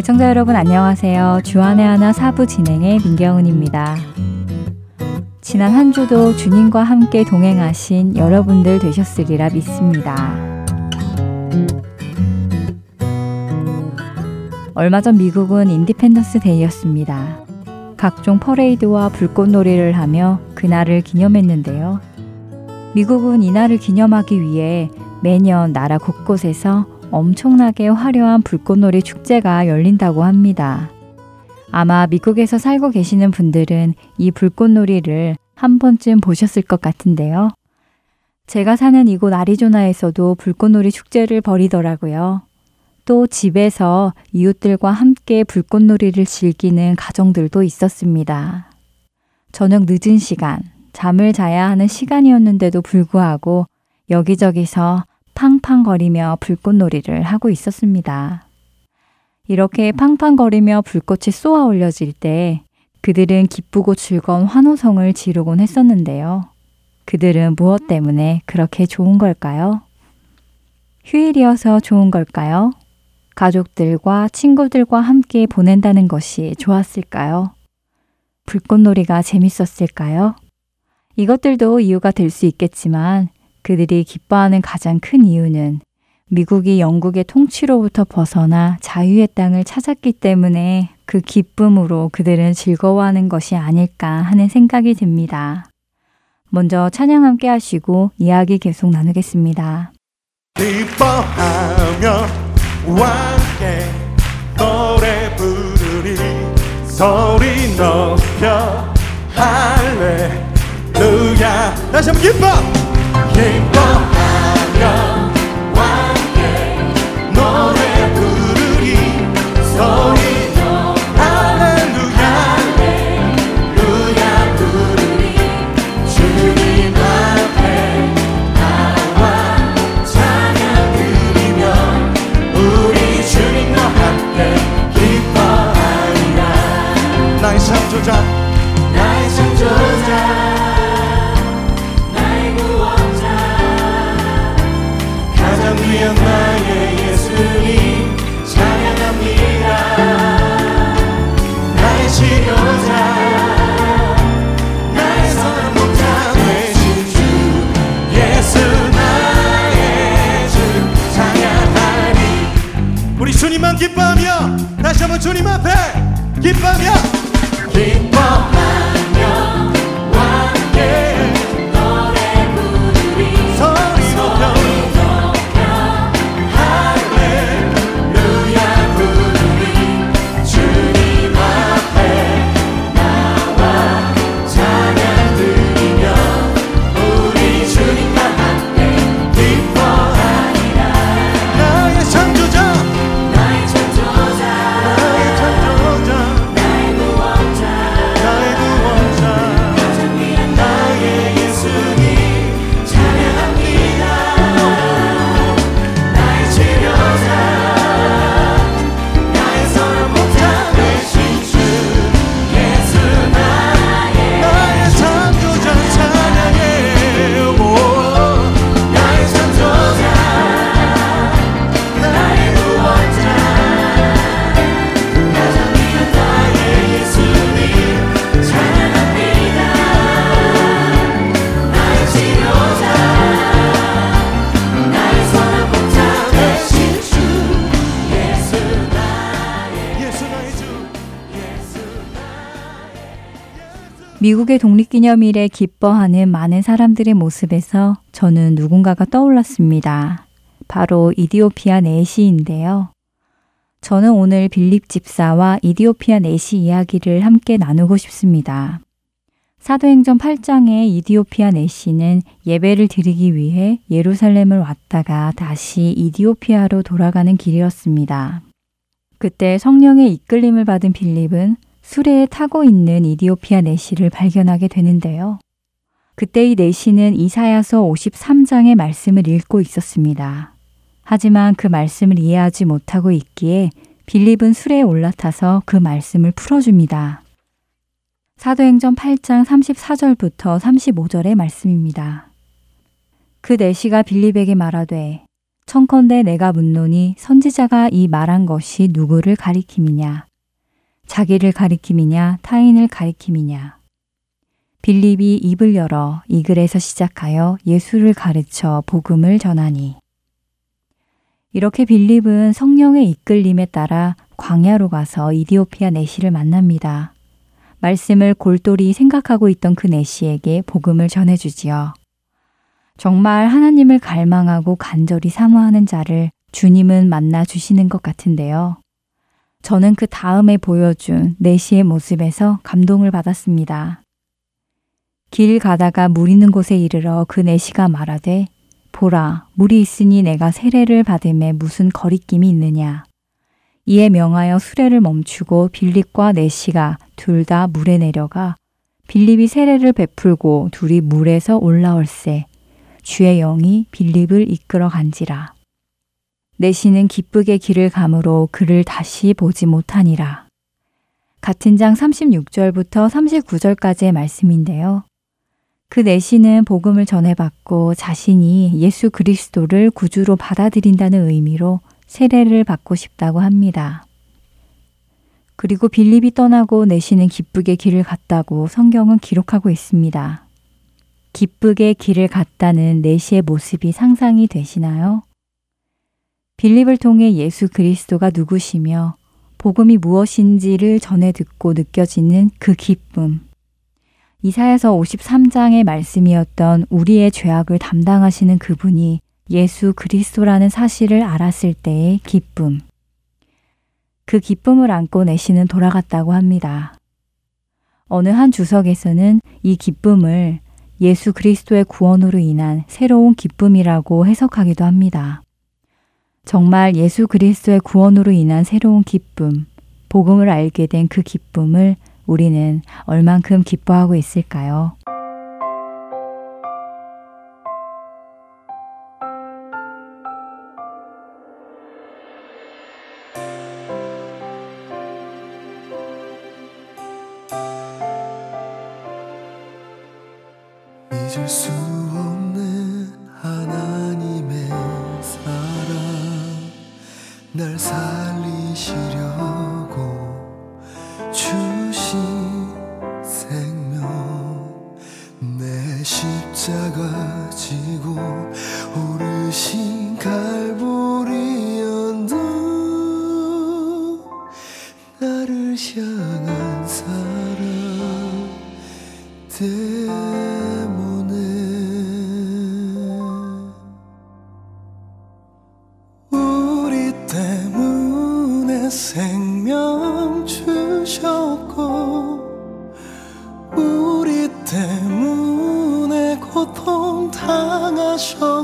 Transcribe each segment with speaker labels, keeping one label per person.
Speaker 1: 애청자 여러분 안녕하세요. 주안의 하나 사부 진행의 민경은입니다. 지난 한 주도 주님과 함께 동행하신 여러분들 되셨으리라 믿습니다. 얼마 전 미국은 Independence Day였습니다. 각종 퍼레이드와 불꽃놀이를 하며 그날을 기념했는데요. 미국은 이날을 기념하기 위해 매년 나라 곳곳에서 엄청나게 화려한 불꽃놀이 축제가 열린다고 합니다. 아마 미국에서 살고 계시는 분들은 이 불꽃놀이를 한 번쯤 보셨을 것 같은데요. 제가 사는 이곳 아리조나에서도 불꽃놀이 축제를 벌이더라고요. 또 집에서 이웃들과 함께 불꽃놀이를 즐기는 가정들도 있었습니다. 저녁 늦은 시간, 잠을 자야 하는 시간이었는데도 불구하고 여기저기서 팡팡거리며 불꽃놀이를 하고 있었습니다. 이렇게 팡팡거리며 불꽃이 쏘아 올려질 때 그들은 기쁘고 즐거운 환호성을 지르곤 했었는데요. 그들은 무엇 때문에 그렇게 좋은 걸까요? 휴일이어서 좋은 걸까요? 가족들과 친구들과 함께 보낸다는 것이 좋았을까요? 불꽃놀이가 재밌었을까요? 이것들도 이유가 될 수 있겠지만 그들이 기뻐하는 가장 큰 이유는 미국이 영국의 통치로부터 벗어나 자유의 땅을 찾았기 때문에 그 기쁨으로 그들은 즐거워하는 것이 아닐까 하는 생각이 듭니다. 먼저 찬양 함께 하시고 이야기 계속 나누겠습니다.
Speaker 2: 기뻐하며 함께 노래 부르리 소리 높여 할렐루야 다시 한번 기뻐 importa não 기뻐하며 주님 앞에 기뻐하며 기뻐
Speaker 1: 미국의 독립기념일에 기뻐하는 많은 사람들의 모습에서 저는 누군가가 떠올랐습니다. 바로 이디오피아 내시인데요. 저는 오늘 빌립 집사와 이디오피아 내시 이야기를 함께 나누고 싶습니다. 사도행전 8장의 이디오피아 내시는 예배를 드리기 위해 예루살렘을 왔다가 다시 이디오피아로 돌아가는 길이었습니다. 그때 성령의 이끌림을 받은 빌립은 수레에 타고 있는 이디오피아 내시를 발견하게 되는데요. 그때 이 내시는 이사야서 53장의 말씀을 읽고 있었습니다. 하지만 그 말씀을 이해하지 못하고 있기에 빌립은 수레에 올라타서 그 말씀을 풀어줍니다. 사도행전 8장 34절부터 35절의 말씀입니다. 그 내시가 빌립에게 말하되 청컨대 내가 묻노니 선지자가 이 말한 것이 누구를 가리킴이냐? 자기를 가리킴이냐? 타인을 가리킴이냐? 빌립이 입을 열어 이 글에서 시작하여 예수를 가르쳐 복음을 전하니. 이렇게 빌립은 성령의 이끌림에 따라 광야로 가서 이디오피아 내시를 만납니다. 말씀을 골똘히 생각하고 있던 그 내시에게 복음을 전해주지요. 정말 하나님을 갈망하고 간절히 사모하는 자를 주님은 만나 주시는 것 같은데요. 저는 그 다음에 보여준 내시의 모습에서 감동을 받았습니다. 길 가다가 물 있는 곳에 이르러 그 내시가 말하되 보라 물이 있으니 내가 세례를 받음에 무슨 거리낌이 있느냐 이에 명하여 수레를 멈추고 빌립과 내시가 둘 다 물에 내려가 빌립이 세례를 베풀고 둘이 물에서 올라올세 주의 영이 빌립을 이끌어 간지라. 내시는 기쁘게 길을 감으로 그를 다시 보지 못하니라. 같은 장 36절부터 39절까지의 말씀인데요. 그 내시는 복음을 전해받고 자신이 예수 그리스도를 구주로 받아들인다는 의미로 세례를 받고 싶다고 합니다. 그리고 빌립이 떠나고 내시는 기쁘게 길을 갔다고 성경은 기록하고 있습니다. 기쁘게 길을 갔다는 내시의 모습이 상상이 되시나요? 빌립을 통해 예수 그리스도가 누구시며 복음이 무엇인지를 전해 듣고 느껴지는 그 기쁨. 이사에서 53장의 말씀이었던 우리의 죄악을 담당하시는 그분이 예수 그리스도라는 사실을 알았을 때의 기쁨. 그 기쁨을 안고 내시는 돌아갔다고 합니다. 어느 한 주석에서는 이 기쁨을 예수 그리스도의 구원으로 인한 새로운 기쁨이라고 해석하기도 합니다. 정말 예수 그리스도의 구원으로 인한 새로운 기쁨, 복음을 알게 된 그 기쁨을 우리는 얼만큼 기뻐하고 있을까요?
Speaker 3: 생명 주셨고 우리 때문에 고통 당하셨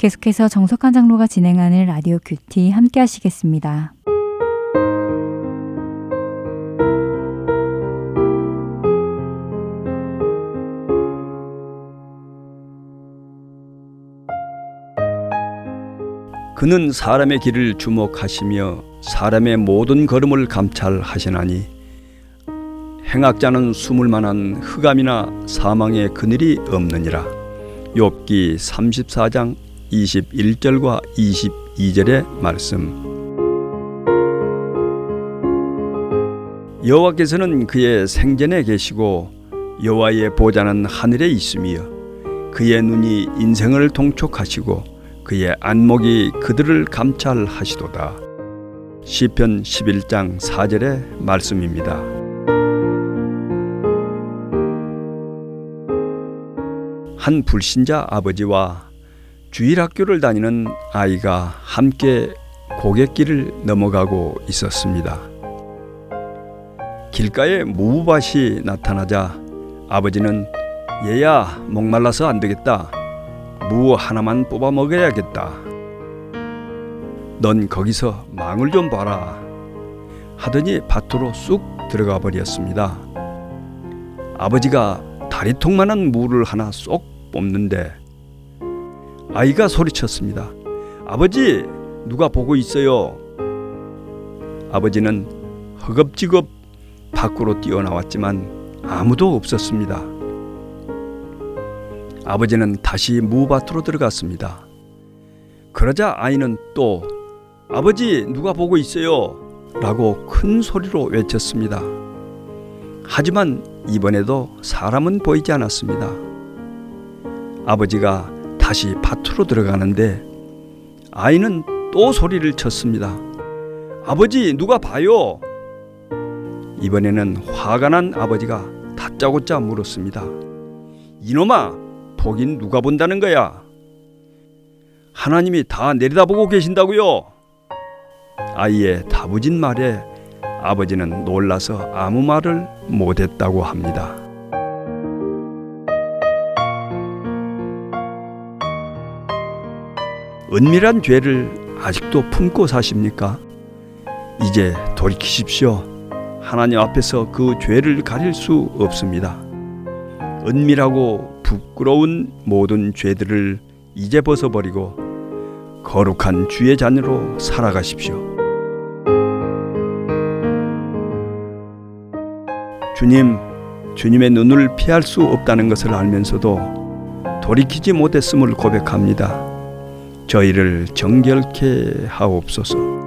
Speaker 1: 계속해서 정석한 장로가 진행하는 라디오 큐티 함께 하시겠습니다.
Speaker 4: 그는 사람의 길을 주목하시며 사람의 모든 걸음을 감찰하시나니 행악자는 숨을 만한 흑암이나 사망의 그늘이 없느니라. 욥기 34장 21절과 22절의 말씀. 여호와께서는 그의 생전에 계시고 여호와의 보좌는 하늘에 있으며 그의 눈이 인생을 통촉하시고 그의 안목이 그들을 감찰하시도다. 시편 11장 4절의 말씀입니다. 한 불신자 아버지와 주일 학교를 다니는 아이가 함께 고갯길을 넘어가고 있었습니다. 길가에 무밭이 나타나자 아버지는 얘야 목말라서 안 되겠다. 무 하나만 뽑아 먹어야겠다. 넌 거기서 망을 좀 봐라. 하더니 밭으로 쑥 들어가 버렸습니다. 아버지가 다리통만한 무를 하나 쏙 뽑는데 아이가 소리쳤습니다. 아버지, 누가 보고 있어요? 아버지는 허겁지겁 밖으로 뛰어나왔지만 아무도 없었습니다. 아버지는 다시 무밭으로 들어갔습니다. 그러자 아이는 또 아버지 누가 보고 있어요? 라고 큰 소리로 외쳤습니다. 하지만 이번에도 사람은 보이지 않았습니다. 아버지가 다시 밭으로 들어가는데 아이는 또 소리를 쳤습니다. 아버지 누가 봐요? 이번에는 화가 난 아버지가 다짜고짜 물었습니다. 이놈아 보긴 누가 본다는 거야? 하나님이 다 내려다보고 계신다고요? 아이의 다부진 말에 아버지는 놀라서 아무 말을 못했다고 합니다. 은밀한 죄를 아직도 품고 사십니까? 이제 돌이키십시오. 하나님 앞에서 그 죄를 가릴 수 없습니다. 은밀하고 부끄러운 모든 죄들을 이제 벗어버리고 거룩한 주의 자녀로 살아가십시오. 주님, 주님의 눈을 피할 수 없다는 것을 알면서도 돌이키지 못했음을 고백합니다. 저희를 정결케 하옵소서.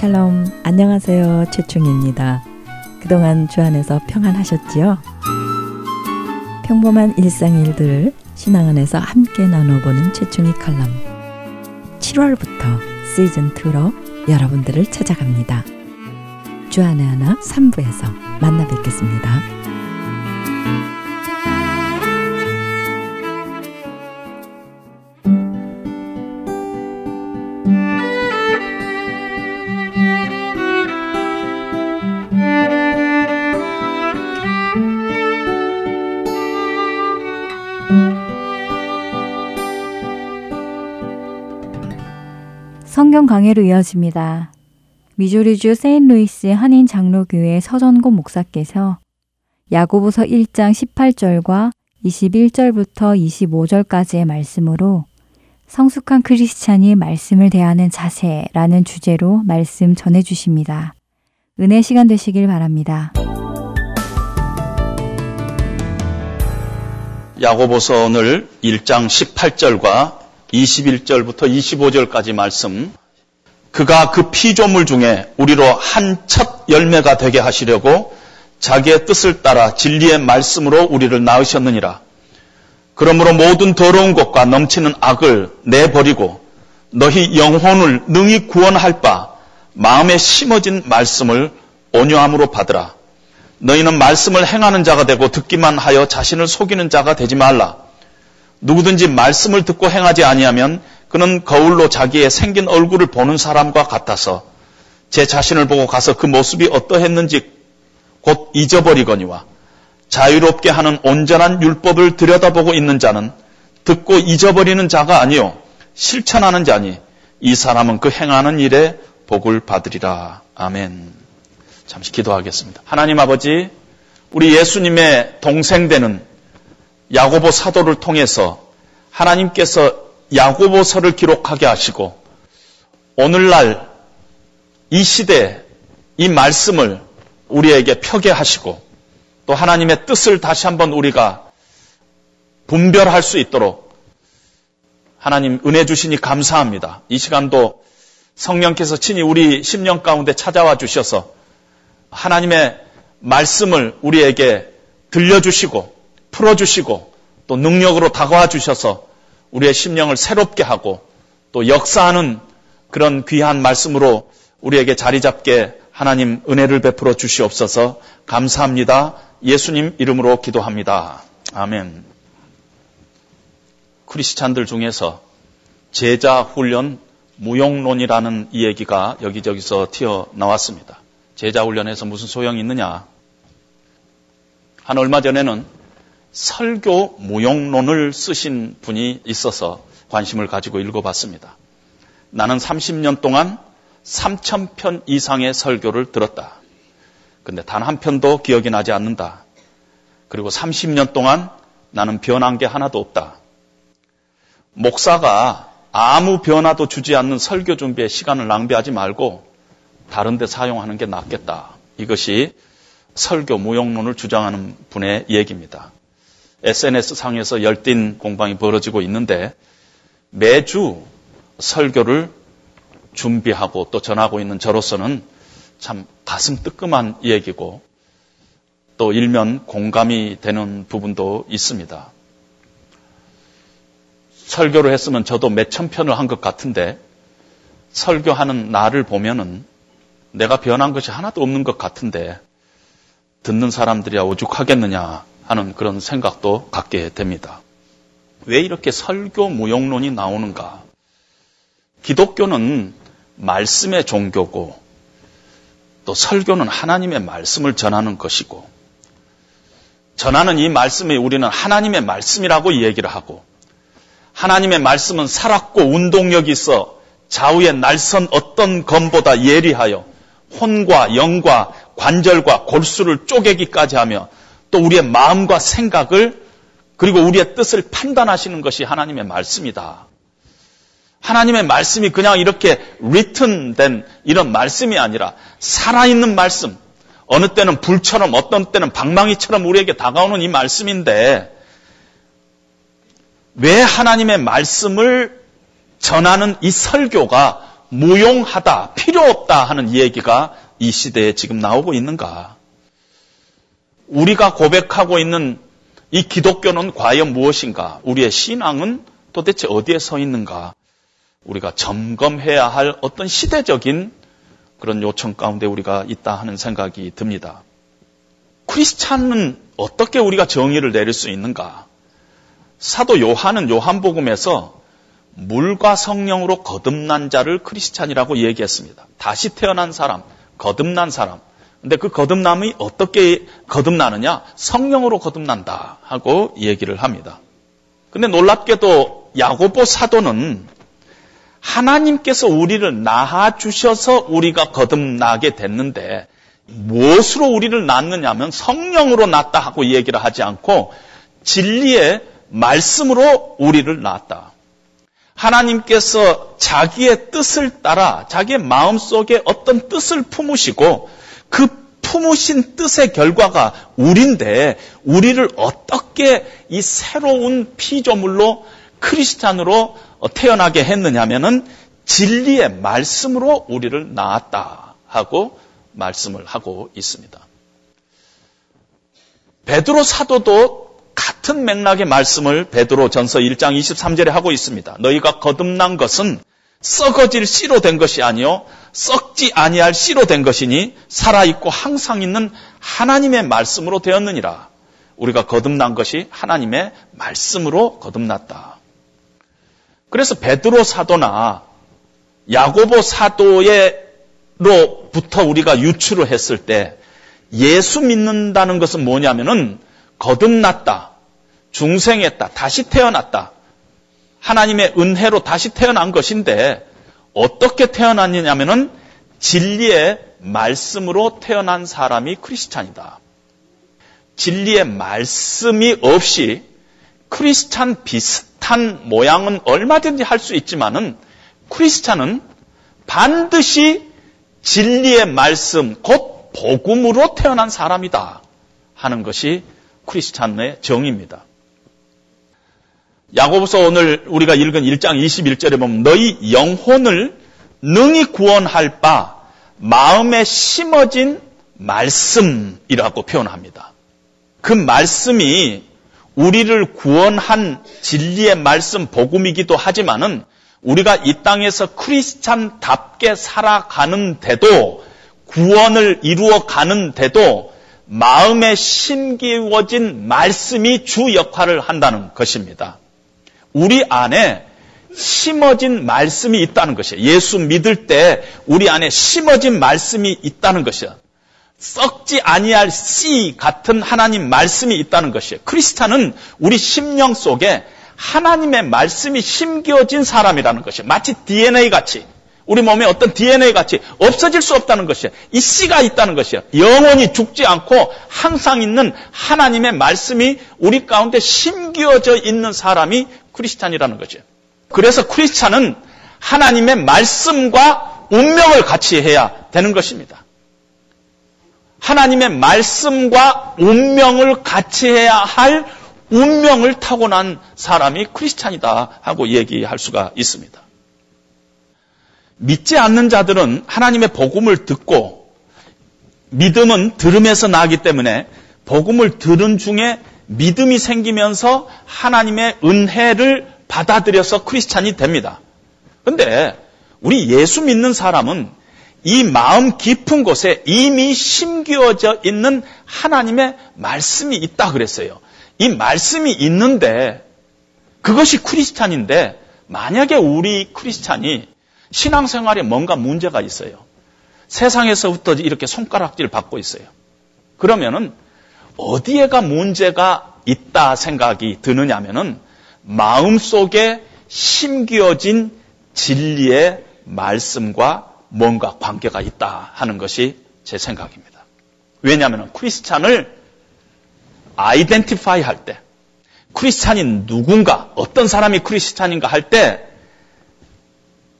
Speaker 5: 샬롬, 안녕하세요. 최충입니다. 그동안 주 안에서 평안하셨지요? 평범한 일상의 일들을 신앙 안에서 함께 나눠보는 최충이 칼럼. 7월부터 시즌2로 여러분들을 찾아갑니다. 주안의 하나 3부에서 만나 뵙겠습니다.
Speaker 1: 강해로 이어집니다. 미주리주 세인루이스 한인 장로교회 서전곤 목사께서 야고보서 1장 18절과 21절부터 25절까지의 말씀으로 성숙한 크리스찬이 말씀을 대하는 자세라는 주제로 말씀 전해 주십니다. 은혜 시간 되시길 바랍니다.
Speaker 6: 야고보서 오늘 1장 18절과 21절부터 25절까지 말씀 그가 그 피조물 중에 우리로 한 첫 열매가 되게 하시려고 자기의 뜻을 따라 진리의 말씀으로 우리를 낳으셨느니라. 그러므로 모든 더러운 것과 넘치는 악을 내버리고 너희 영혼을 능히 구원할 바 마음에 심어진 말씀을 온유함으로 받으라. 너희는 말씀을 행하는 자가 되고 듣기만 하여 자신을 속이는 자가 되지 말라. 누구든지 말씀을 듣고 행하지 아니하면 그는 거울로 자기의 생긴 얼굴을 보는 사람과 같아서 제 자신을 보고 가서 그 모습이 어떠했는지 곧 잊어버리거니와 자유롭게 하는 온전한 율법을 들여다보고 있는 자는 듣고 잊어버리는 자가 아니요 실천하는 자니 이 사람은 그 행하는 일에 복을 받으리라. 아멘. 잠시 기도하겠습니다. 하나님 아버지, 우리 예수님의 동생 되는 야고보 사도를 통해서 하나님께서 야고보서를 기록하게 하시고 오늘날 이 시대 이 말씀을 우리에게 펴게 하시고 또 하나님의 뜻을 다시 한번 우리가 분별할 수 있도록 하나님 은혜 주시니 감사합니다. 이 시간도 성령께서 친히 우리 심령 가운데 찾아와 주셔서 하나님의 말씀을 우리에게 들려주시고 풀어주시고 또 능력으로 다가와 주셔서 우리의 심령을 새롭게 하고 또 역사하는 그런 귀한 말씀으로 우리에게 자리 잡게 하나님 은혜를 베풀어 주시옵소서 감사합니다. 예수님 이름으로 기도합니다. 아멘. 크리스찬들 중에서 제자 훈련 무용론이라는 이 얘기가 여기저기서 튀어나왔습니다. 제자 훈련에서 무슨 소용이 있느냐? 한 얼마 전에는 설교 무용론을 쓰신 분이 있어서 관심을 가지고 읽어봤습니다. 나는 30년 동안 3,000편 이상의 설교를 들었다. 근데 단 한 편도 기억이 나지 않는다. 그리고 30년 동안 나는 변한 게 하나도 없다. 목사가 아무 변화도 주지 않는 설교 준비에 시간을 낭비하지 말고 다른 데 사용하는 게 낫겠다. 이것이 설교 무용론을 주장하는 분의 얘기입니다. SNS 상에서 열띤 공방이 벌어지고 있는데 매주 설교를 준비하고 또 전하고 있는 저로서는 참 가슴 뜨끔한 얘기고 또 일면 공감이 되는 부분도 있습니다. 설교를 했으면 저도 몇천 편을 한 것 같은데 설교하는 나를 보면은 내가 변한 것이 하나도 없는 것 같은데 듣는 사람들이야 오죽하겠느냐 하는 그런 생각도 갖게 됩니다. 왜 이렇게 설교 무용론이 나오는가? 기독교는 말씀의 종교고 또 설교는 하나님의 말씀을 전하는 것이고 전하는 이 말씀이 우리는 하나님의 말씀이라고 얘기를 하고 하나님의 말씀은 살았고 운동력이 있어 좌우의 날선 어떤 검보다 예리하여 혼과 영과 관절과 골수를 쪼개기까지 하며 또 우리의 마음과 생각을 그리고 우리의 뜻을 판단하시는 것이 하나님의 말씀이다. 하나님의 말씀이 그냥 이렇게 written 된 이런 말씀이 아니라 살아있는 말씀. 어느 때는 불처럼 어떤 때는 방망이처럼 우리에게 다가오는 이 말씀인데 왜 하나님의 말씀을 전하는 이 설교가 무용하다, 필요 없다 하는 이야기가 이 시대에 지금 나오고 있는가? 우리가 고백하고 있는 이 기독교는 과연 무엇인가? 우리의 신앙은 도대체 어디에 서 있는가? 우리가 점검해야 할 어떤 시대적인 그런 요청 가운데 우리가 있다 하는 생각이 듭니다. 크리스찬은 어떻게 우리가 정의를 내릴 수 있는가? 사도 요한은 요한복음에서 물과 성령으로 거듭난 자를 크리스찬이라고 얘기했습니다. 다시 태어난 사람, 거듭난 사람. 근데 그 거듭남이 어떻게 거듭나느냐? 성령으로 거듭난다 하고 얘기를 합니다. 근데 놀랍게도 야고보 사도는 하나님께서 우리를 낳아 주셔서 우리가 거듭나게 됐는데 무엇으로 우리를 낳느냐면 성령으로 낳다 하고 얘기를 하지 않고 진리의 말씀으로 우리를 낳았다. 하나님께서 자기의 뜻을 따라 자기의 마음속에 어떤 뜻을 품으시고 그 품으신 뜻의 결과가 우리인데 우리를 어떻게 이 새로운 피조물로 크리스찬으로 태어나게 했느냐면은 진리의 말씀으로 우리를 낳았다 하고 말씀을 하고 있습니다. 베드로 사도도 같은 맥락의 말씀을 베드로 전서 1장 23절에 하고 있습니다. 너희가 거듭난 것은 썩어질 씨로 된 것이 아니요 썩지 아니할 씨로 된 것이니 살아 있고 항상 있는 하나님의 말씀으로 되었느니라. 우리가 거듭난 것이 하나님의 말씀으로 거듭났다. 그래서 베드로 사도나 야고보 사도에로부터 우리가 유추를 했을 때 예수 믿는다는 것은 뭐냐면은 거듭났다, 중생했다, 다시 태어났다. 하나님의 은혜로 다시 태어난 것인데 어떻게 태어났느냐면은 진리의 말씀으로 태어난 사람이 크리스찬이다. 진리의 말씀이 없이 크리스찬 비슷한 모양은 얼마든지 할 수 있지만은 크리스찬은 반드시 진리의 말씀, 곧 복음으로 태어난 사람이다 하는 것이 크리스찬의 정의입니다. 야고보서 오늘 우리가 읽은 1장 21절에 보면 너희 영혼을 능히 구원할 바 마음에 심어진 말씀이라고 표현합니다. 그 말씀이 우리를 구원한 진리의 말씀 복음이기도 하지만은 우리가 이 땅에서 크리스찬답게 살아가는데도 구원을 이루어 가는데도 마음에 심기워진 말씀이 주 역할을 한다는 것입니다. 우리 안에 심어진 말씀이 있다는 것이에요. 예수 믿을 때 우리 안에 심어진 말씀이 있다는 것이에요. 썩지 아니할 씨 같은 하나님 말씀이 있다는 것이에요. 크리스찬은 우리 심령 속에 하나님의 말씀이 심겨진 사람이라는 것이에요. 마치 DNA 같이 우리 몸에 어떤 DNA 같이 없어질 수 없다는 것이에요. 이 씨가 있다는 것이에요. 영원히 죽지 않고 항상 있는 하나님의 말씀이 우리 가운데 심겨져 있는 사람이 크리스찬이라는 거죠. 그래서 크리스찬은 하나님의 말씀과 운명을 같이 해야 되는 것입니다. 하나님의 말씀과 운명을 같이 해야 할 운명을 타고난 사람이 크리스찬이다 하고 얘기할 수가 있습니다. 믿지 않는 자들은 하나님의 복음을 듣고 믿음은 들음에서 나기 때문에 복음을 들은 중에 믿음이 생기면서 하나님의 은혜를 받아들여서 크리스찬이 됩니다. 근데 우리 예수 믿는 사람은 이 마음 깊은 곳에 이미 심기어져 있는 하나님의 말씀이 있다 그랬어요. 이 말씀이 있는데 그것이 크리스찬인데 만약에 우리 크리스찬이 신앙생활에 뭔가 문제가 있어요. 세상에서부터 이렇게 손가락질 받고 있어요. 그러면은 어디에가 문제가 있다 생각이 드느냐면은 마음 속에 심기어진 진리의 말씀과 뭔가 관계가 있다 하는 것이 제 생각입니다. 왜냐하면 크리스찬을 아이덴티파이 할 때, 크리스찬이 누군가, 어떤 사람이 크리스찬인가 할 때,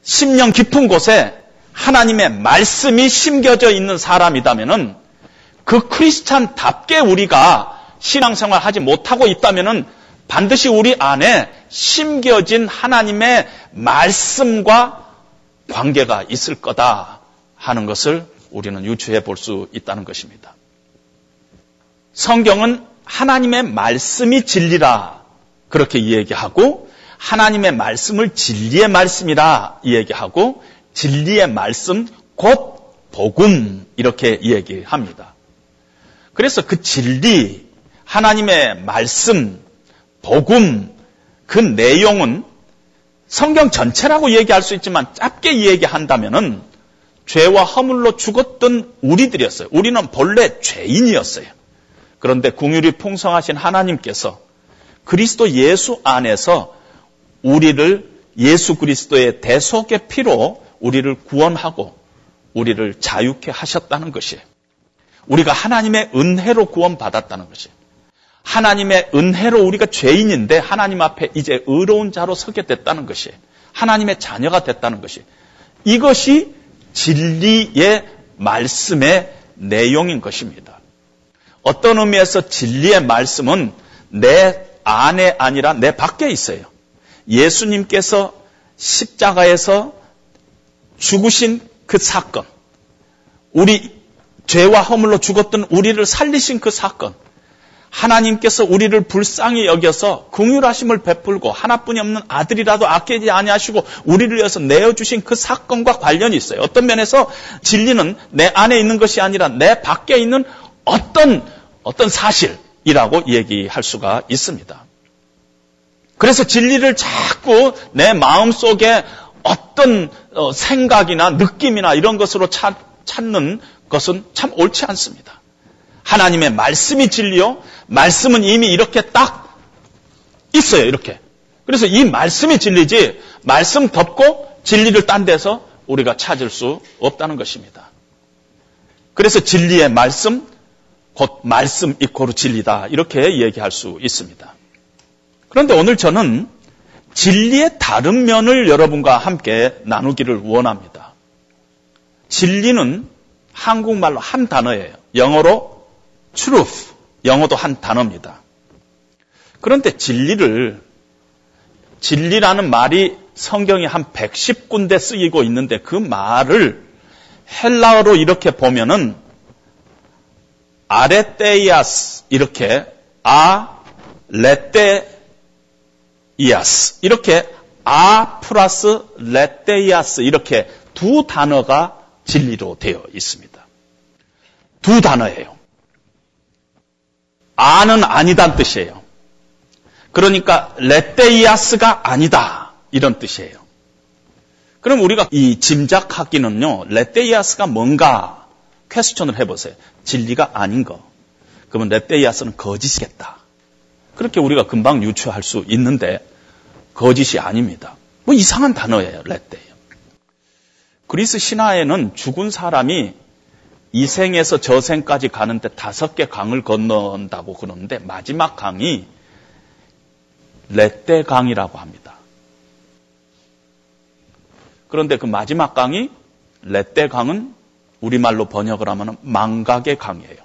Speaker 6: 심령 깊은 곳에 하나님의 말씀이 심겨져 있는 사람이다면은 그 크리스찬답게 우리가 신앙생활 하지 못하고 있다면은 반드시 우리 안에 심겨진 하나님의 말씀과 관계가 있을 거다 하는 것을 우리는 유추해 볼 수 있다는 것입니다. 성경은 하나님의 말씀이 진리라 그렇게 이야기하고 하나님의 말씀을 진리의 말씀이라 이야기하고 진리의 말씀 곧 복음 이렇게 이야기합니다. 그래서 그 진리 하나님의 말씀 복음 그 내용은 성경 전체라고 얘기할 수 있지만 짧게 얘기한다면은 죄와 허물로 죽었던 우리들이었어요. 우리는 본래 죄인이었어요. 그런데 궁율이 풍성하신 하나님께서 그리스도 예수 안에서 우리를 예수 그리스도의 대속의 피로 우리를 구원하고 우리를 자유케 하셨다는 것이에요. 우리가 하나님의 은혜로 구원받았다는 것이에요. 하나님의 은혜로 우리가 죄인인데 하나님 앞에 이제 의로운 자로 서게 됐다는 것이에요. 하나님의 자녀가 됐다는 것이 이것이 진리의 말씀의 내용인 것입니다. 어떤 의미에서 진리의 말씀은 내 안에 아니라 내 밖에 있어요. 예수님께서 십자가에서 죽으신 그 사건, 우리 죄와 허물로 죽었던 우리를 살리신 그 사건, 하나님께서 우리를 불쌍히 여겨서 긍휼하심을 베풀고 하나뿐이 없는 아들이라도 아끼지 아니하시고 우리를 위해서 내어 주신 그 사건과 관련이 있어요. 어떤 면에서 진리는 내 안에 있는 것이 아니라 내 밖에 있는 어떤 어떤 사실이라고 얘기할 수가 있습니다. 그래서 진리를 자꾸 내 마음 속에 어떤 어, 생각이나 느낌이나 이런 것으로 찾, 찾는 것은 참 옳지 않습니다. 하나님의 말씀이 진리요. 말씀은 이미 이렇게 딱 있어요. 이렇게. 그래서 이 말씀이 진리지 말씀 덮고 진리를 딴 데서 우리가 찾을 수 없다는 것입니다. 그래서 진리의 말씀 곧 말씀 이코로 진리다 이렇게 얘기할 수 있습니다. 그런데 오늘 저는 진리의 다른 면을 여러분과 함께 나누기를 원합니다. 진리는 한국말로 한 단어예요. 영어로 truth, 영어도 한 단어입니다. 그런데 진리를 진리라는 말이 성경에 한 110군데 쓰이고 있는데 그 말을 헬라어로 이렇게 보면은 아레테이아스 이렇게 아 레테이아스 이렇게 아 플러스 레테이아스 이렇게 두 단어가 진리로 되어 있습니다. 두 단어예요. 아는 아니다는 뜻이에요. 그러니까 레테이아스가 아니다 이런 뜻이에요. 그럼 우리가 이 짐작하기는요. 레테이아스가 뭔가 퀘스천을 해보세요. 진리가 아닌 거. 그러면 레테이아스는 거짓이겠다. 그렇게 우리가 금방 유추할 수 있는데 거짓이 아닙니다. 뭐 이상한 단어예요. 레테이. 그리스 신화에는 죽은 사람이 이 생에서 저 생까지 가는데 다섯 개 강을 건넌다고 그러는데 마지막 강이 레떼 강이라고 합니다. 그런데 그 마지막 강이 레떼 강은 우리말로 번역을 하면 망각의 강이에요.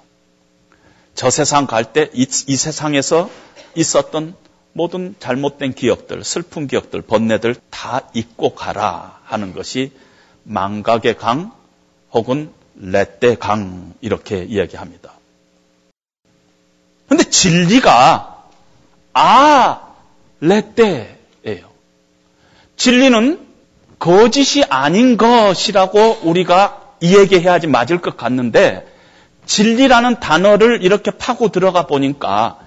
Speaker 6: 저 세상 갈 때 이 세상에서 있었던 모든 잘못된 기억들, 슬픈 기억들, 번뇌들 다 잊고 가라 하는 것이 망각의 강 혹은 레떼 강 이렇게 이야기합니다. 근데 진리가 아 레떼예요. 진리는 거짓이 아닌 것이라고 우리가 이야기해야지 맞을 것 같는데 진리라는 단어를 이렇게 파고 들어가 보니까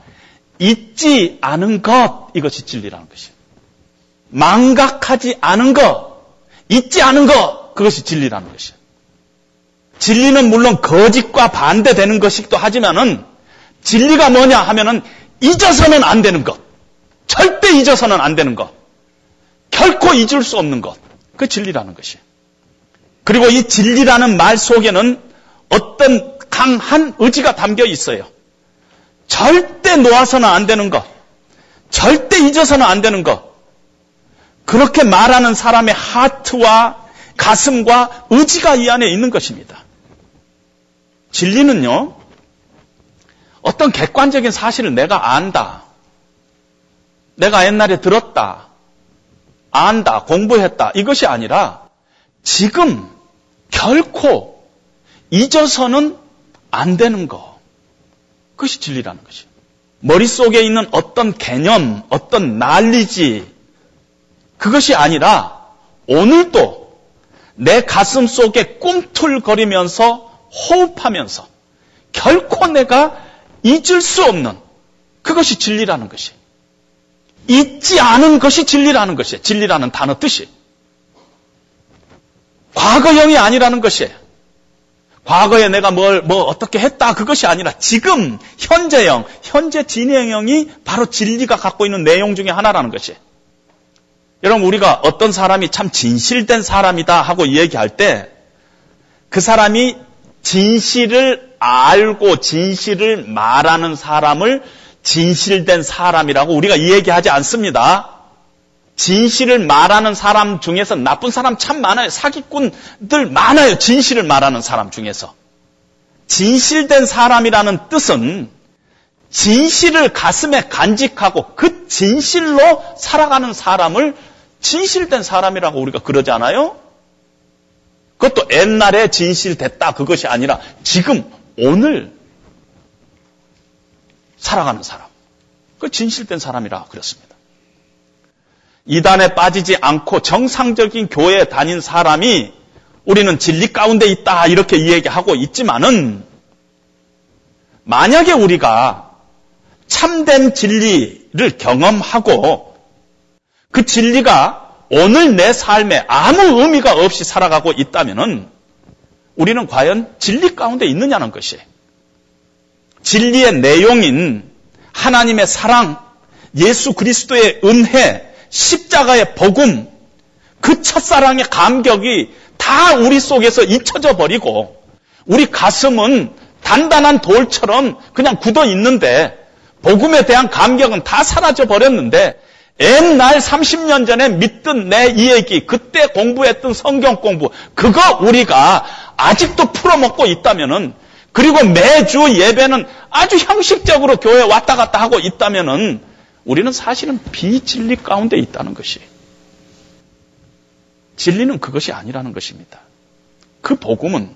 Speaker 6: 잊지 않은 것 이것이 진리라는 것이에요. 망각하지 않은 것, 잊지 않은 것 그것이 진리라는 것이에요. 진리는 물론 거짓과 반대되는 것이기도 하지만은 진리가 뭐냐 하면은 잊어서는 안 되는 것. 절대 잊어서는 안 되는 것. 결코 잊을 수 없는 것. 그 진리라는 것이에요. 그리고 이 진리라는 말 속에는 어떤 강한 의지가 담겨 있어요. 절대 놓아서는 안 되는 것. 절대 잊어서는 안 되는 것. 그렇게 말하는 사람의 하트와 가슴과 의지가 이 안에 있는 것입니다. 진리는요, 어떤 객관적인 사실을 내가 안다. 내가 옛날에 들었다. 안다. 공부했다. 이것이 아니라 지금 결코 잊어서는 안 되는 거. 그것이 진리라는 것이에요. 머릿속에 있는 어떤 개념, 어떤 난리지, 그것이 아니라 오늘도 내 가슴 속에 꿈틀거리면서 호흡하면서 결코 내가 잊을 수 없는 그것이 진리라는 것이. 잊지 않은 것이 진리라는 것이에요. 진리라는 단어 뜻이. 과거형이 아니라는 것이에요. 과거에 내가 뭘, 뭐 어떻게 했다 그것이 아니라 지금 현재형, 현재 진행형이 바로 진리가 갖고 있는 내용 중에 하나라는 것이에요. 여러분 우리가 어떤 사람이 참 진실된 사람이다 하고 얘기할 때 그 사람이 진실을 알고 진실을 말하는 사람을 진실된 사람이라고 우리가 이 얘기하지 않습니다. 진실을 말하는 사람 중에서 나쁜 사람 참 많아요. 사기꾼들 많아요. 진실을 말하는 사람 중에서. 진실된 사람이라는 뜻은 진실을 가슴에 간직하고 그 진실로 살아가는 사람을 진실된 사람이라고 우리가 그러지 않아요? 그것도 옛날에 진실됐다 그것이 아니라 지금 오늘 살아가는 사람. 그 진실된 사람이라 그랬습니다. 이단에 빠지지 않고 정상적인 교회에 다닌 사람이 우리는 진리 가운데 있다 이렇게 이야기하고 있지만은 만약에 우리가 참된 진리를 경험하고 그 진리가 오늘 내 삶에 아무 의미가 없이 살아가고 있다면은 우리는 과연 진리 가운데 있느냐는 것이에요. 진리의 내용인 하나님의 사랑, 예수 그리스도의 은혜, 십자가의 복음, 그 첫사랑의 감격이 다 우리 속에서 잊혀져 버리고 우리 가슴은 단단한 돌처럼 그냥 굳어 있는데 복음에 대한 감격은 다 사라져 버렸는데 옛날 30년 전에 믿던 내 이 얘기, 그때 공부했던 성경 공부, 그거 우리가 아직도 풀어먹고 있다면은 그리고 매주 예배는 아주 형식적으로 교회 왔다 갔다 하고 있다면은 우리는 사실은 비진리 가운데 있다는 것이. 진리는 그것이 아니라는 것입니다. 그 복음은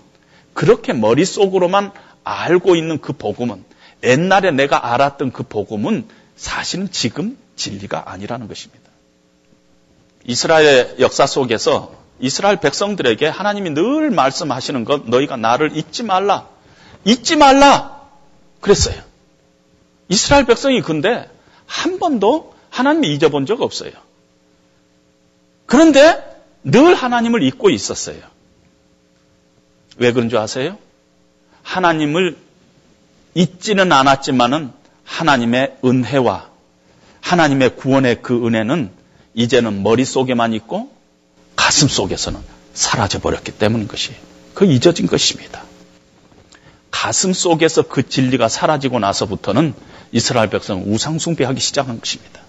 Speaker 6: 그렇게 머릿속으로만 알고 있는 그 복음은 옛날에 내가 알았던 그 복음은 사실은 지금 진리가 아니라는 것입니다. 이스라엘 역사 속에서 이스라엘 백성들에게 하나님이 늘 말씀하시는 것 너희가 나를 잊지 말라. 잊지 말라. 그랬어요. 이스라엘 백성이 근데 한 번도 하나님이 잊어본 적 없어요. 그런데 늘 하나님을 잊고 있었어요. 왜 그런 줄 아세요? 하나님을 잊지는 않았지만은 하나님의 은혜와 하나님의 구원의 그 은혜는 이제는 머릿속에만 있고 가슴 속에서는 사라져 버렸기 때문인 것이에요. 그 잊어진 것입니다. 가슴 속에서 그 진리가 사라지고 나서부터는 이스라엘 백성은 우상숭배하기 시작한 것입니다.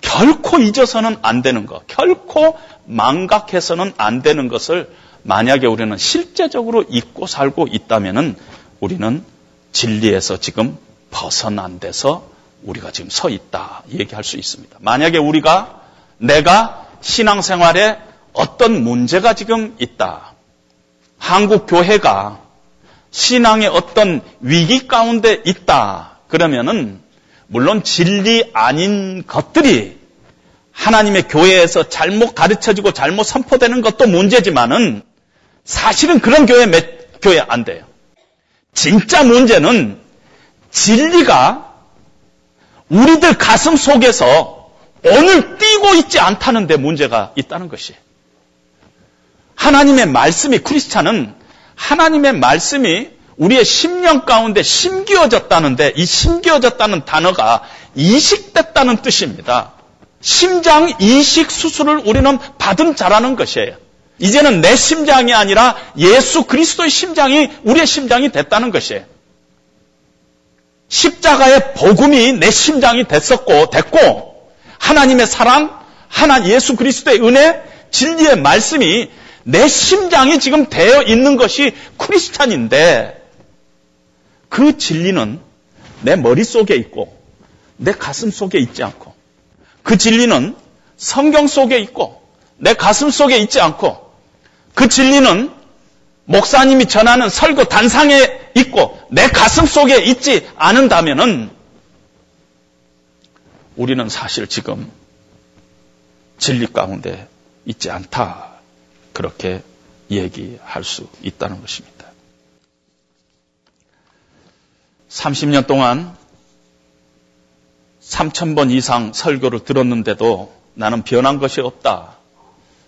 Speaker 6: 결코 잊어서는 안 되는 것, 결코 망각해서는 안 되는 것을 만약에 우리는 실제적으로 잊고 살고 있다면은 우리는 진리에서 지금 벗어난 데서 우리가 지금 서 있다 얘기할 수 있습니다. 만약에 우리가 내가 신앙생활에 어떤 문제가 지금 있다. 한국 교회가 신앙의 어떤 위기 가운데 있다. 그러면은 물론 진리 아닌 것들이 하나님의 교회에서 잘못 가르쳐지고 잘못 선포되는 것도 문제지만은 사실은 그런 교회 몇 교회 안 돼요. 진짜 문제는 진리가 우리들 가슴 속에서 오늘 뛰고 있지 않다는 데 문제가 있다는 것이. 하나님의 말씀이 크리스찬은 하나님의 말씀이 우리의 심령 가운데 심기어졌다는데 이 심기어졌다는 단어가 이식됐다는 뜻입니다. 심장 이식 수술을 우리는 받은 자라는 것이에요. 이제는 내 심장이 아니라 예수 그리스도의 심장이 우리의 심장이 됐다는 것이에요. 십자가의 복음이 내 심장이 됐었고 됐고 하나님의 사랑, 하나 예수 그리스도의 은혜, 진리의 말씀이 내 심장이 지금 되어 있는 것이 크리스찬인데 그 진리는 내 머릿속에 있고 내 가슴 속에 있지 않고 그 진리는 성경 속에 있고 내 가슴 속에 있지 않고 그 진리는 목사님이 전하는 설교 단상에 있고 내 가슴 속에 있지 않은다면은 우리는 사실 지금 진리 가운데 있지 않다. 그렇게 얘기할 수 있다는 것입니다. 30년 동안 3,000번 이상 설교를 들었는데도 나는 변한 것이 없다.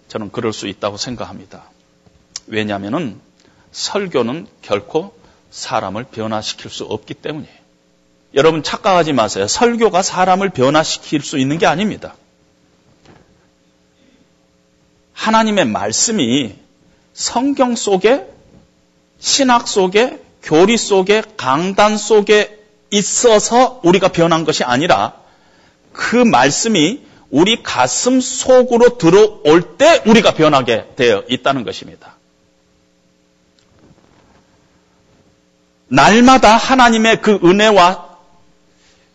Speaker 6: 저는 그럴 수 있다고 생각합니다. 왜냐하면 설교는 결코 사람을 변화시킬 수 없기 때문이에요. 여러분 착각하지 마세요. 설교가 사람을 변화시킬 수 있는 게 아닙니다. 하나님의 말씀이 성경 속에 신학 속에 교리 속에 강단 속에 있어서 우리가 변한 것이 아니라 그 말씀이 우리 가슴 속으로 들어올 때 우리가 변하게 되어 있다는 것입니다. 날마다 하나님의 그 은혜와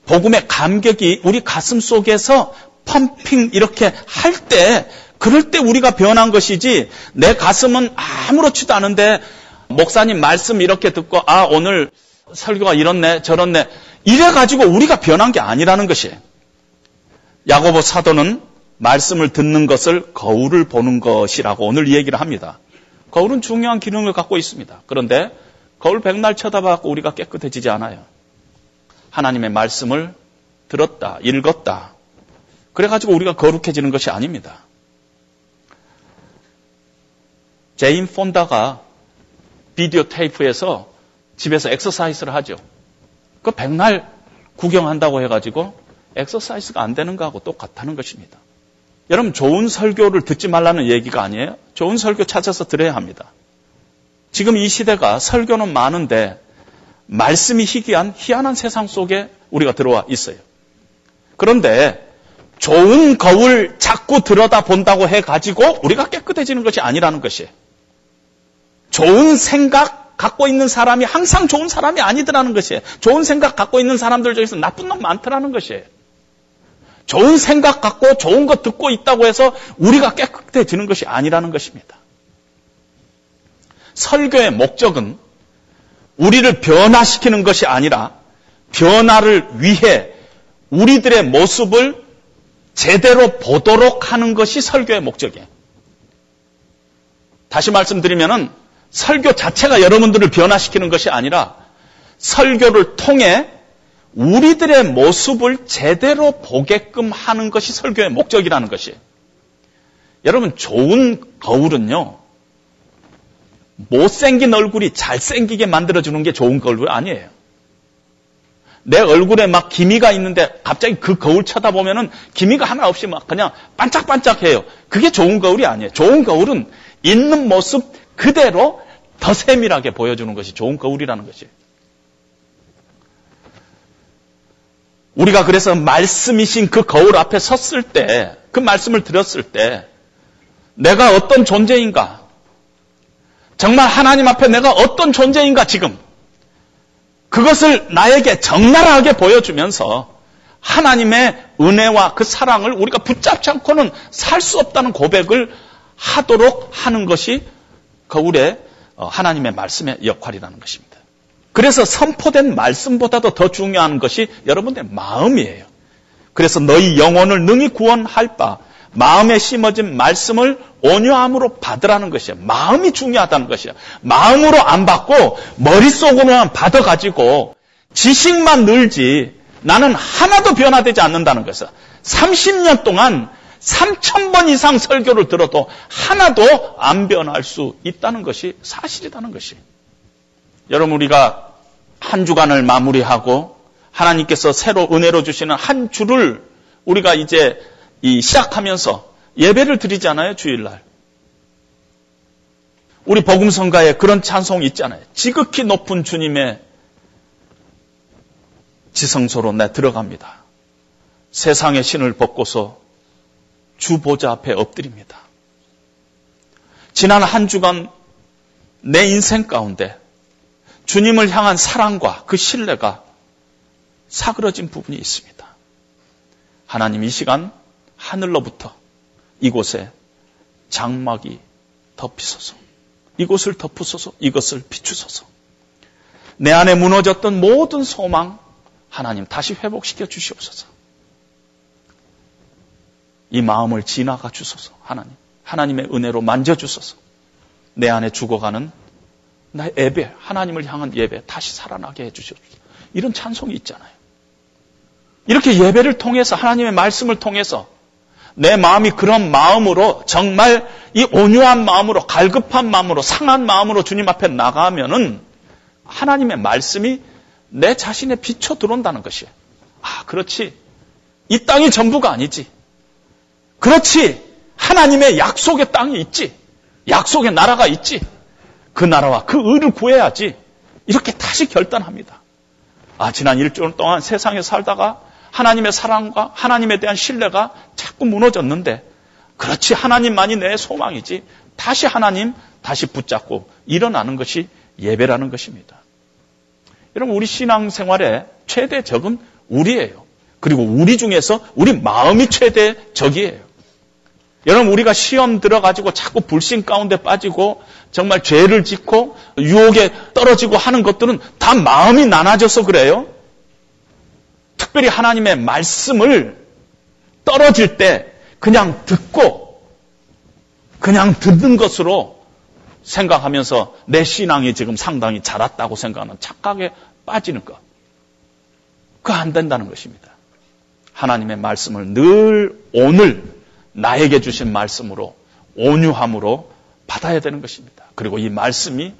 Speaker 6: 복음의 감격이 우리 가슴 속에서 펌핑 이렇게 할 때, 그럴 때 우리가 변한 것이지, 내 가슴은 아무렇지도 않은데, 목사님 말씀 이렇게 듣고, 아, 오늘 설교가 이렇네, 저렇네. 이래 가지고 우리가 변한 게 아니라는 것이에요. 야고보 사도는 말씀을 듣는 것을 거울을 보는 것이라고 오늘 얘기를 합니다. 거울은 중요한 기능을 갖고 있습니다. 그런데 거울 백날 쳐다봐갖고 우리가 깨끗해지지 않아요. 하나님의 말씀을 들었다, 읽었다. 그래가지고 우리가 거룩해지는 것이 아닙니다. 제인 폰다가 비디오 테이프에서 집에서 엑서사이즈를 하죠. 그 백날 구경한다고 해가지고 엑서사이즈가 안 되는 거하고 똑같다는 것입니다. 여러분 좋은 설교를 듣지 말라는 얘기가 아니에요. 좋은 설교 찾아서 들어야 합니다. 지금 이 시대가 설교는 많은데 말씀이 희귀한 희한한 세상 속에 우리가 들어와 있어요. 그런데 좋은 거울 자꾸 들여다 본다고 해 가지고 우리가 깨끗해지는 것이 아니라는 것이에요. 좋은 생각 갖고 있는 사람이 항상 좋은 사람이 아니더라는 것이에요. 좋은 생각 갖고 있는 사람들 중에서 나쁜 놈 많더라는 것이에요. 좋은 생각 갖고 좋은 것 듣고 있다고 해서 우리가 깨끗해지는 것이 아니라는 것입니다. 설교의 목적은 우리를 변화시키는 것이 아니라 변화를 위해 우리들의 모습을 제대로 보도록 하는 것이 설교의 목적이에요. 다시 말씀드리면은 설교 자체가 여러분들을 변화시키는 것이 아니라 설교를 통해 우리들의 모습을 제대로 보게끔 하는 것이 설교의 목적이라는 것이에요. 여러분, 좋은 거울은요, 못생긴 얼굴이 잘생기게 만들어주는 게 좋은 거울 아니에요. 내 얼굴에 막 기미가 있는데 갑자기 그 거울 쳐다보면은 기미가 하나 없이 막 그냥 반짝반짝해요. 그게 좋은 거울이 아니에요. 좋은 거울은 있는 모습 그대로 더 세밀하게 보여주는 것이 좋은 거울이라는 것이에요. 우리가 그래서 말씀이신 그 거울 앞에 섰을 때, 그 말씀을 들었을 때, 내가 어떤 존재인가? 정말 하나님 앞에 내가 어떤 존재인가 지금? 그것을 나에게 적나라하게 보여주면서 하나님의 은혜와 그 사랑을 우리가 붙잡지 않고는 살 수 없다는 고백을 하도록 하는 것이 거울의 어, 하나님의 말씀의 역할이라는 것입니다. 그래서 선포된 말씀보다도 더 중요한 것이 여러분들의 마음이에요. 그래서 너희 영혼을 능히 구원할 바 마음에 심어진 말씀을 온유함으로 받으라는 것이에요. 마음이 중요하다는 것이에요. 마음으로 안 받고 머릿속으로만 받아가지고 지식만 늘지 나는 하나도 변화되지 않는다는 것이에요. 30년 동안 3천번 이상 설교를 들어도 하나도 안 변할 수 있다는 것이 사실이라는 것이에요. 여러분 우리가 한 주간을 마무리하고 하나님께서 새로 은혜로 주시는 한 주를 우리가 이제 이 시작하면서 예배를 드리잖아요, 주일날. 우리 복음성가에 그런 찬송이 있잖아요. 지극히 높은 주님의 지성소로 내 들어갑니다. 세상의 신을 벗고서 주 보좌 앞에 엎드립니다. 지난 한 주간 내 인생 가운데 주님을 향한 사랑과 그 신뢰가 사그러진 부분이 있습니다. 하나님 이 시간 하늘로부터 이곳에 장막이 덮이소서. 이곳을 덮으소서. 이것을 비추소서. 내 안에 무너졌던 모든 소망 하나님 다시 회복시켜 주시옵소서. 이 마음을 지나가 주소서. 하나님. 하나님의 은혜로 만져 주소서. 내 안에 죽어가는 나의 예배, 하나님을 향한 예배 다시 살아나게 해 주시옵소서. 이런 찬송이 있잖아요. 이렇게 예배를 통해서 하나님의 말씀을 통해서 내 마음이 그런 마음으로 정말 이 온유한 마음으로 갈급한 마음으로 상한 마음으로 주님 앞에 나가면은 하나님의 말씀이 내 자신에 비춰 들어온다는 것이에요. 아, 그렇지. 이 땅이 전부가 아니지. 그렇지. 하나님의 약속의 땅이 있지. 약속의 나라가 있지. 그 나라와 그 의를 구해야지. 이렇게 다시 결단합니다. 아, 지난 일주일 동안 세상에 살다가 하나님의 사랑과 하나님에 대한 신뢰가 자꾸 무너졌는데, 그렇지. 하나님만이 내 소망이지. 다시 하나님, 다시 붙잡고 일어나는 것이 예배라는 것입니다. 여러분, 우리 신앙생활의 최대 적은 우리예요. 그리고 우리 중에서 우리 마음이 최대 적이에요. 여러분, 우리가 시험 들어가지고 자꾸 불신 가운데 빠지고 정말 죄를 짓고 유혹에 떨어지고 하는 것들은 다 마음이 나눠져서 그래요. 특별히 하나님의 말씀을 떨어질 때 그냥 듣고 그냥 듣는 것으로 생각하면서 내 신앙이 지금 상당히 자랐다고 생각하는 착각에 빠지는 것. 그거 안 된다는 것입니다. 하나님의 말씀을 늘 오늘 나에게 주신 말씀으로 온유함으로 받아야 되는 것입니다. 그리고 이 말씀이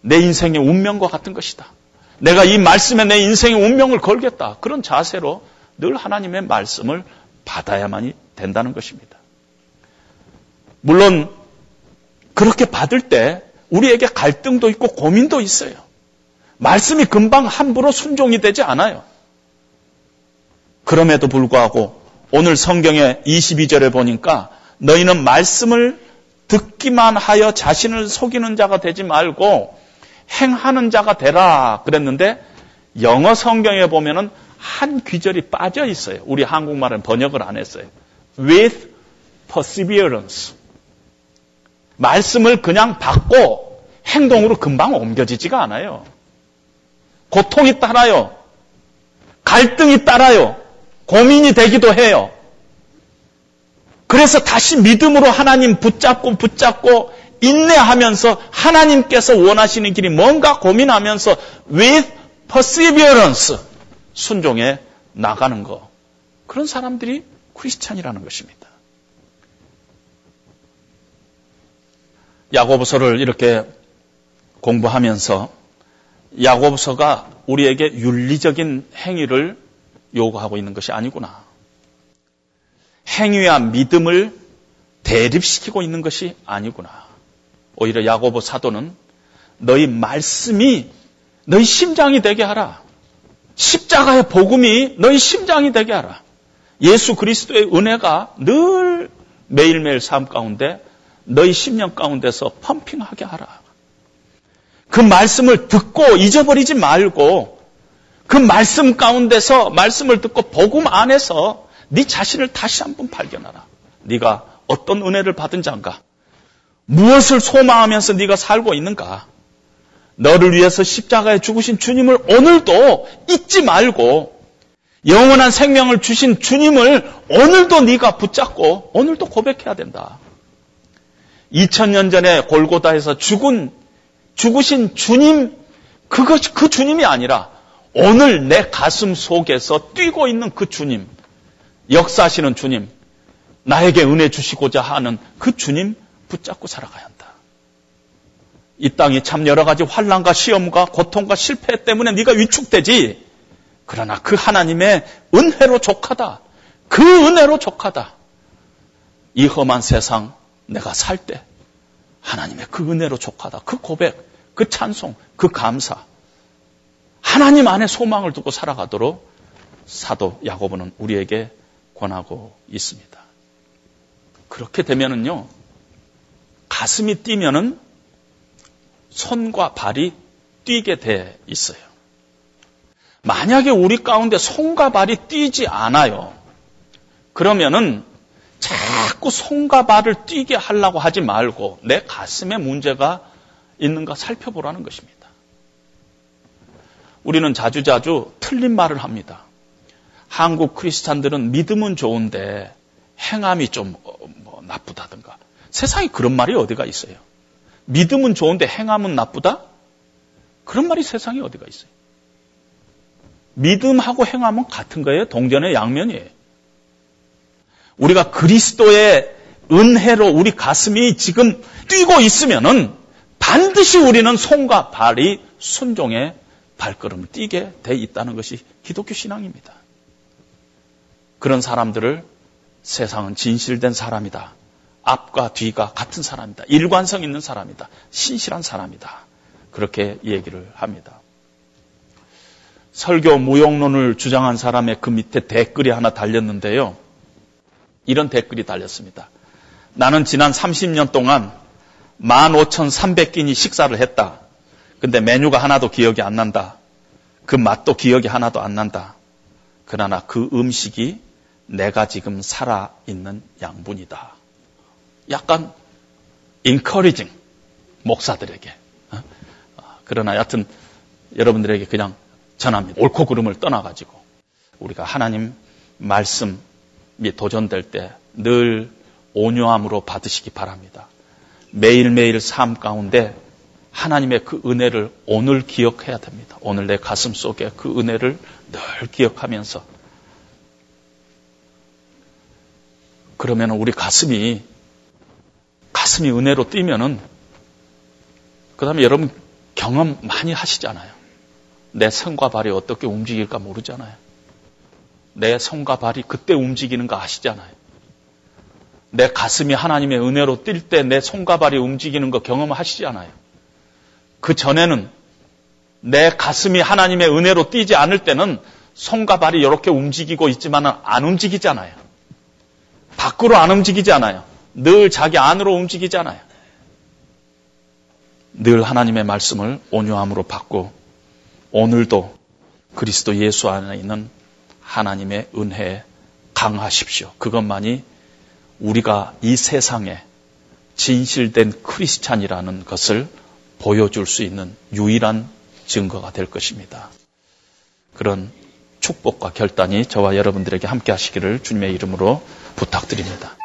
Speaker 6: 내 인생의 운명과 같은 것이다. 내가 이 말씀에 내 인생의 운명을 걸겠다. 그런 자세로 늘 하나님의 말씀을 받아야만이 된다는 것입니다. 물론 그렇게 받을 때 우리에게 갈등도 있고 고민도 있어요. 말씀이 금방 함부로 순종이 되지 않아요. 그럼에도 불구하고 오늘 성경의 22절에 보니까 너희는 말씀을 듣기만 하여 자신을 속이는 자가 되지 말고 행하는 자가 되라 그랬는데 영어 성경에 보면은 한 귀절이 빠져 있어요. 우리 한국말은 번역을 안 했어요. with perseverance. 말씀을 그냥 받고 행동으로 금방 옮겨지지가 않아요. 고통이 따라요. 갈등이 따라요. 고민이 되기도 해요. 그래서 다시 믿음으로 하나님 붙잡고 붙잡고 인내하면서 하나님께서 원하시는 길이 뭔가 고민하면서 with perseverance 순종해 나가는 거. 그런 사람들이 크리스찬이라는 것입니다. 야고보서를 이렇게 공부하면서 야고보서가 우리에게 윤리적인 행위를 요구하고 있는 것이 아니구나. 행위와 믿음을 대립시키고 있는 것이 아니구나. 오히려 야고보 사도는 너희 말씀이 너희 심장이 되게 하라. 십자가의 복음이 너희 심장이 되게 하라. 예수 그리스도의 은혜가 늘 매일매일 삶 가운데 너희 심령 가운데서 펌핑하게 하라. 그 말씀을 듣고 잊어버리지 말고 그 말씀 가운데서 말씀을 듣고 복음 안에서 네 자신을 다시 한번 발견하라. 네가 어떤 은혜를 받은 자인가? 무엇을 소망하면서 네가 살고 있는가? 너를 위해서 십자가에 죽으신 주님을 오늘도 잊지 말고 영원한 생명을 주신 주님을 오늘도 네가 붙잡고 오늘도 고백해야 된다. 2000년 전에 골고다에서 죽은 죽으신 주님 그것 그 주님이 아니라 오늘 내 가슴 속에서 뛰고 있는 그 주님 역사하시는 주님 나에게 은혜 주시고자 하는 그 주님 붙잡고 살아가야 한다. 이 땅이 참 여러 가지 환란과 시험과 고통과 실패 때문에 네가 위축되지. 그러나 그 하나님의 은혜로 족하다. 그 은혜로 족하다. 이 험한 세상 내가 살 때 하나님의 그 은혜로 족하다. 그 고백, 그 찬송, 그 감사. 하나님 안에 소망을 두고 살아가도록 사도 야고보는 우리에게 권하고 있습니다. 그렇게 되면은요, 가슴이 뛰면은 손과 발이 뛰게 돼 있어요. 만약에 우리 가운데 손과 발이 뛰지 않아요. 그러면은 자꾸 손과 발을 뛰게 하려고 하지 말고 내 가슴에 문제가 있는가 살펴보라는 것입니다. 우리는 자주자주 틀린 말을 합니다. 한국 크리스찬들은 믿음은 좋은데 행함이 좀 어, 뭐 나쁘다든가. 세상에 그런 말이 어디가 있어요? 믿음은 좋은데 행함은 나쁘다? 그런 말이 세상에 어디가 있어요? 믿음하고 행함은 같은 거예요. 동전의 양면이에요. 우리가 그리스도의 은혜로 우리 가슴이 지금 뛰고 있으면은 반드시 우리는 손과 발이 순종의 발걸음을 뛰게 돼 있다는 것이 기독교 신앙입니다. 그런 사람들을 세상은 진실된 사람이다. 앞과 뒤가 같은 사람이다. 일관성 있는 사람이다. 신실한 사람이다. 그렇게 얘기를 합니다. 설교 무용론을 주장한 사람의 그 밑에 댓글이 하나 달렸는데요. 이런 댓글이 달렸습니다. 나는 지난 30년 동안 15,300끼니 식사를 했다. 근데 메뉴가 하나도 기억이 안 난다. 그 맛도 기억이 하나도 안 난다. 그러나 그 음식이 내가 지금 살아 있는 양분이다. 약간 encouraging 목사들에게. 어? 그러나 여튼 여러분들에게 그냥 전합니다. 옳고 그름을 떠나가지고 우리가 하나님 말씀이 도전될 때 늘 온유함으로 받으시기 바랍니다. 매일매일 삶 가운데 하나님의 그 은혜를 오늘 기억해야 됩니다. 오늘 내 가슴 속에 그 은혜를 늘 기억하면서 그러면 우리 가슴이 가슴이 은혜로 뛰면은 그 다음에 여러분 경험 많이 하시잖아요. 내 손과 발이 어떻게 움직일까 모르잖아요. 내 손과 발이 그때 움직이는 거 아시잖아요. 내 가슴이 하나님의 은혜로 뛸 때 내 손과 발이 움직이는 거 경험하시잖아요. 그 전에는 내 가슴이 하나님의 은혜로 뛰지 않을 때는 손과 발이 이렇게 움직이고 있지만 안 움직이잖아요. 밖으로 안 움직이잖아요. 늘 자기 안으로 움직이잖아요. 늘 하나님의 말씀을 온유함으로 받고 오늘도 그리스도 예수 안에 있는 하나님의 은혜에 강하십시오. 그것만이 우리가 이 세상에 진실된 크리스찬이라는 것을 보여줄 수 있는 유일한 증거가 될 것입니다. 그런 축복과 결단이 저와 여러분들에게 함께 하시기를 주님의 이름으로 부탁드립니다.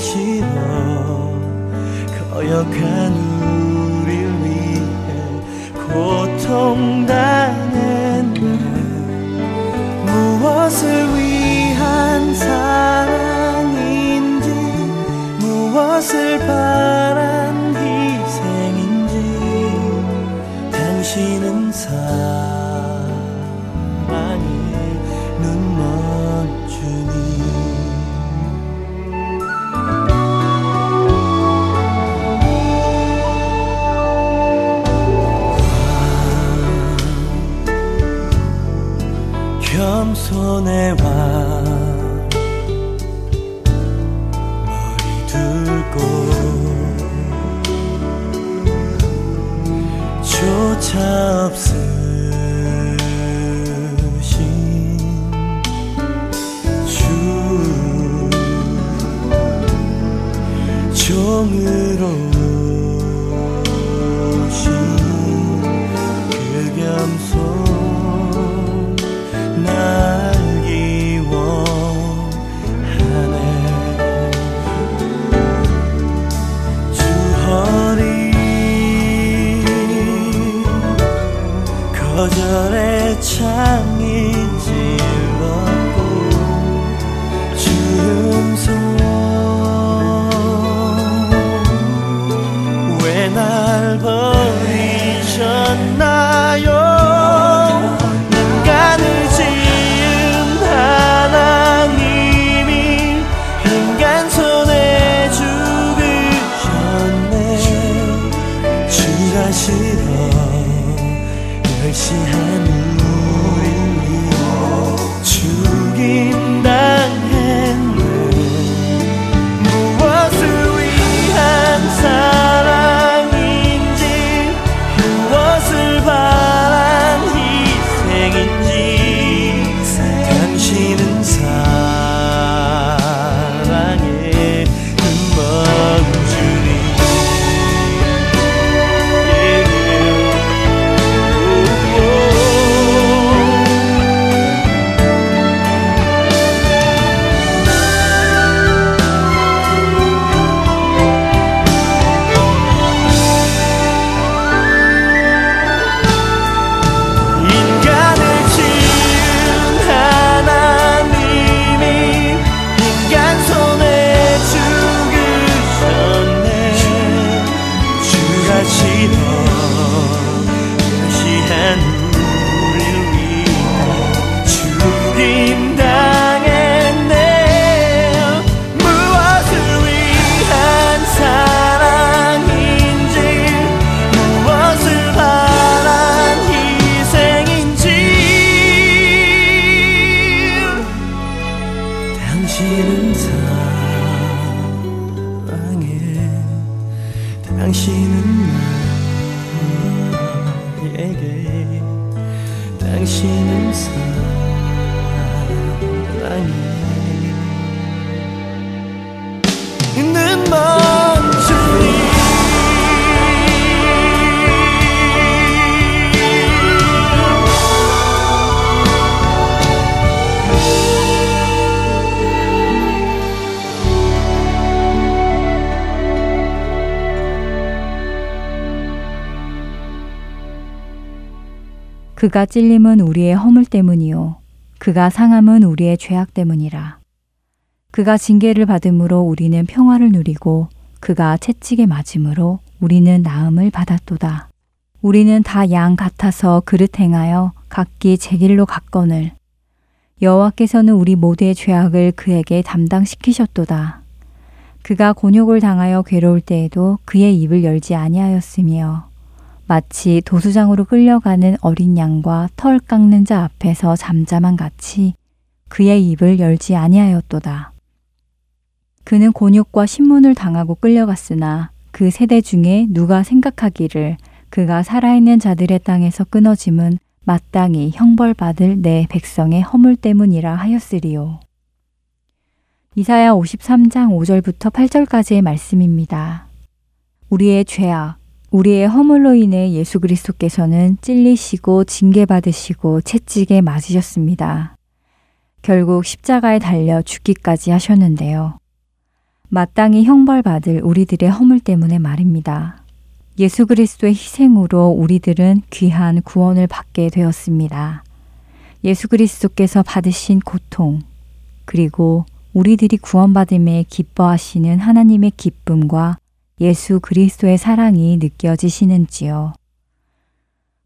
Speaker 3: 싫어. 거역한 우릴 위해 고통당했네. 무엇을 위한 사랑인지 무엇을 바란 희생인지 당신은 사 보 그가
Speaker 1: 찔림은 우리의 허물 때문이요. 그가 상함은 우리의 죄악 때문이라. 그가 징계를 받음으로 우리는 평화를 누리고 그가 채찍에 맞음으로 우리는 나음을 받았도다. 우리는 다 양 같아서 그릇 행하여 각기 제 길로 갔거늘 여호와께서는 우리 모두의 죄악을 그에게 담당시키셨도다. 그가 곤욕을 당하여 괴로울 때에도 그의 입을 열지 아니하였으며 마치 도수장으로 끌려가는 어린 양과 털 깎는 자 앞에서 잠잠한 같이 그의 입을 열지 아니하였도다. 그는 곤욕과 신문을 당하고 끌려갔으나 그 세대 중에 누가 생각하기를 그가 살아있는 자들의 땅에서 끊어짐은 마땅히 형벌받을 내 백성의 허물 때문이라 하였으리요. 이사야 53장 5절부터 8절까지의 말씀입니다. 우리의 죄악, 우리의 허물로 인해 예수 그리스도께서는 찔리시고 징계받으시고 채찍에 맞으셨습니다. 결국 십자가에 달려 죽기까지 하셨는데요. 마땅히 형벌받을 우리들의 허물 때문에 말입니다. 예수 그리스도의 희생으로 우리들은 귀한 구원을 받게 되었습니다. 예수 그리스도께서 받으신 고통, 그리고 우리들이 구원받음에 기뻐하시는 하나님의 기쁨과 예수 그리스도의 사랑이 느껴지시는지요.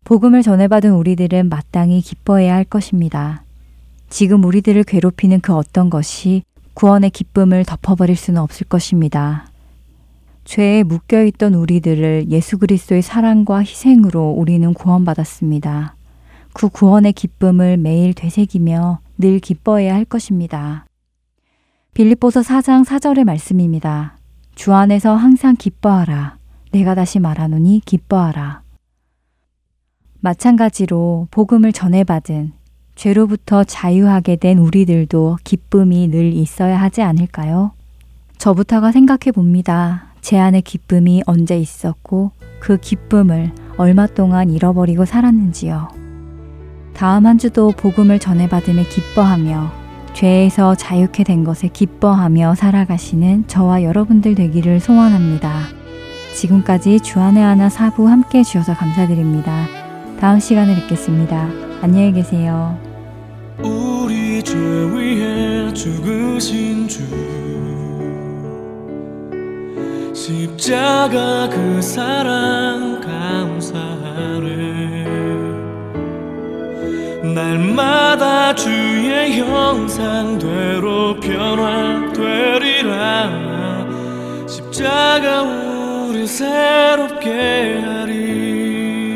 Speaker 1: 복음을 전해받은 우리들은 마땅히 기뻐해야 할 것입니다. 지금 우리들을 괴롭히는 그 어떤 것이 구원의 기쁨을 덮어버릴 수는 없을 것입니다. 죄에 묶여있던 우리들을 예수 그리스도의 사랑과 희생으로 우리는 구원받았습니다. 그 구원의 기쁨을 매일 되새기며 늘 기뻐해야 할 것입니다. 빌립보서 4장 4절의 말씀입니다. 주 안에서 항상 기뻐하라. 내가 다시 말하노니 기뻐하라. 마찬가지로 복음을 전해받은 죄로부터 자유하게 된 우리들도 기쁨이 늘 있어야 하지 않을까요? 저부터가 생각해 봅니다. 제 안에 기쁨이 언제 있었고 그 기쁨을 얼마 동안 잃어버리고 살았는지요. 다음 한 주도 복음을 전해받음에 기뻐하며 죄에서 자유케 된 것에 기뻐하며 살아가시는 저와 여러분들 되기를 소원합니다. 지금까지 주안의 하나 사부 함께 해주셔서 감사드립니다. 다음 시간에 뵙겠습니다. 안녕히 계세요.
Speaker 7: 우리 죄 위해 죽으신 주 십자가 그 사랑 감사하네 날마다 주의 형상대로 변화되리라 십자가 우리 새롭게 하리.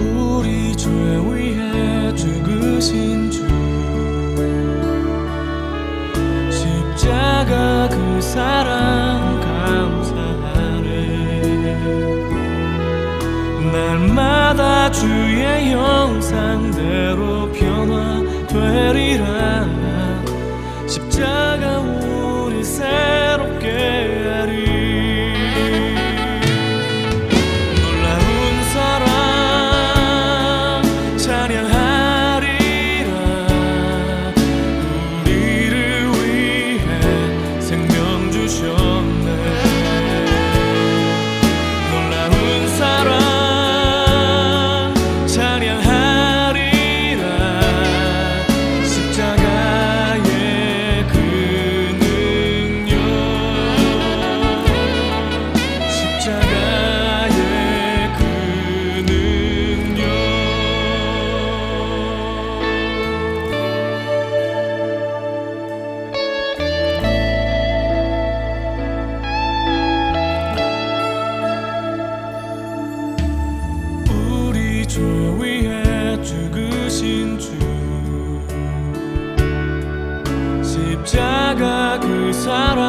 Speaker 7: 우리 죄 위해 죽으신 주. 십자가 그 사랑 주의 형상대로 변화되리라. 십자가 우리 새롭게 사랑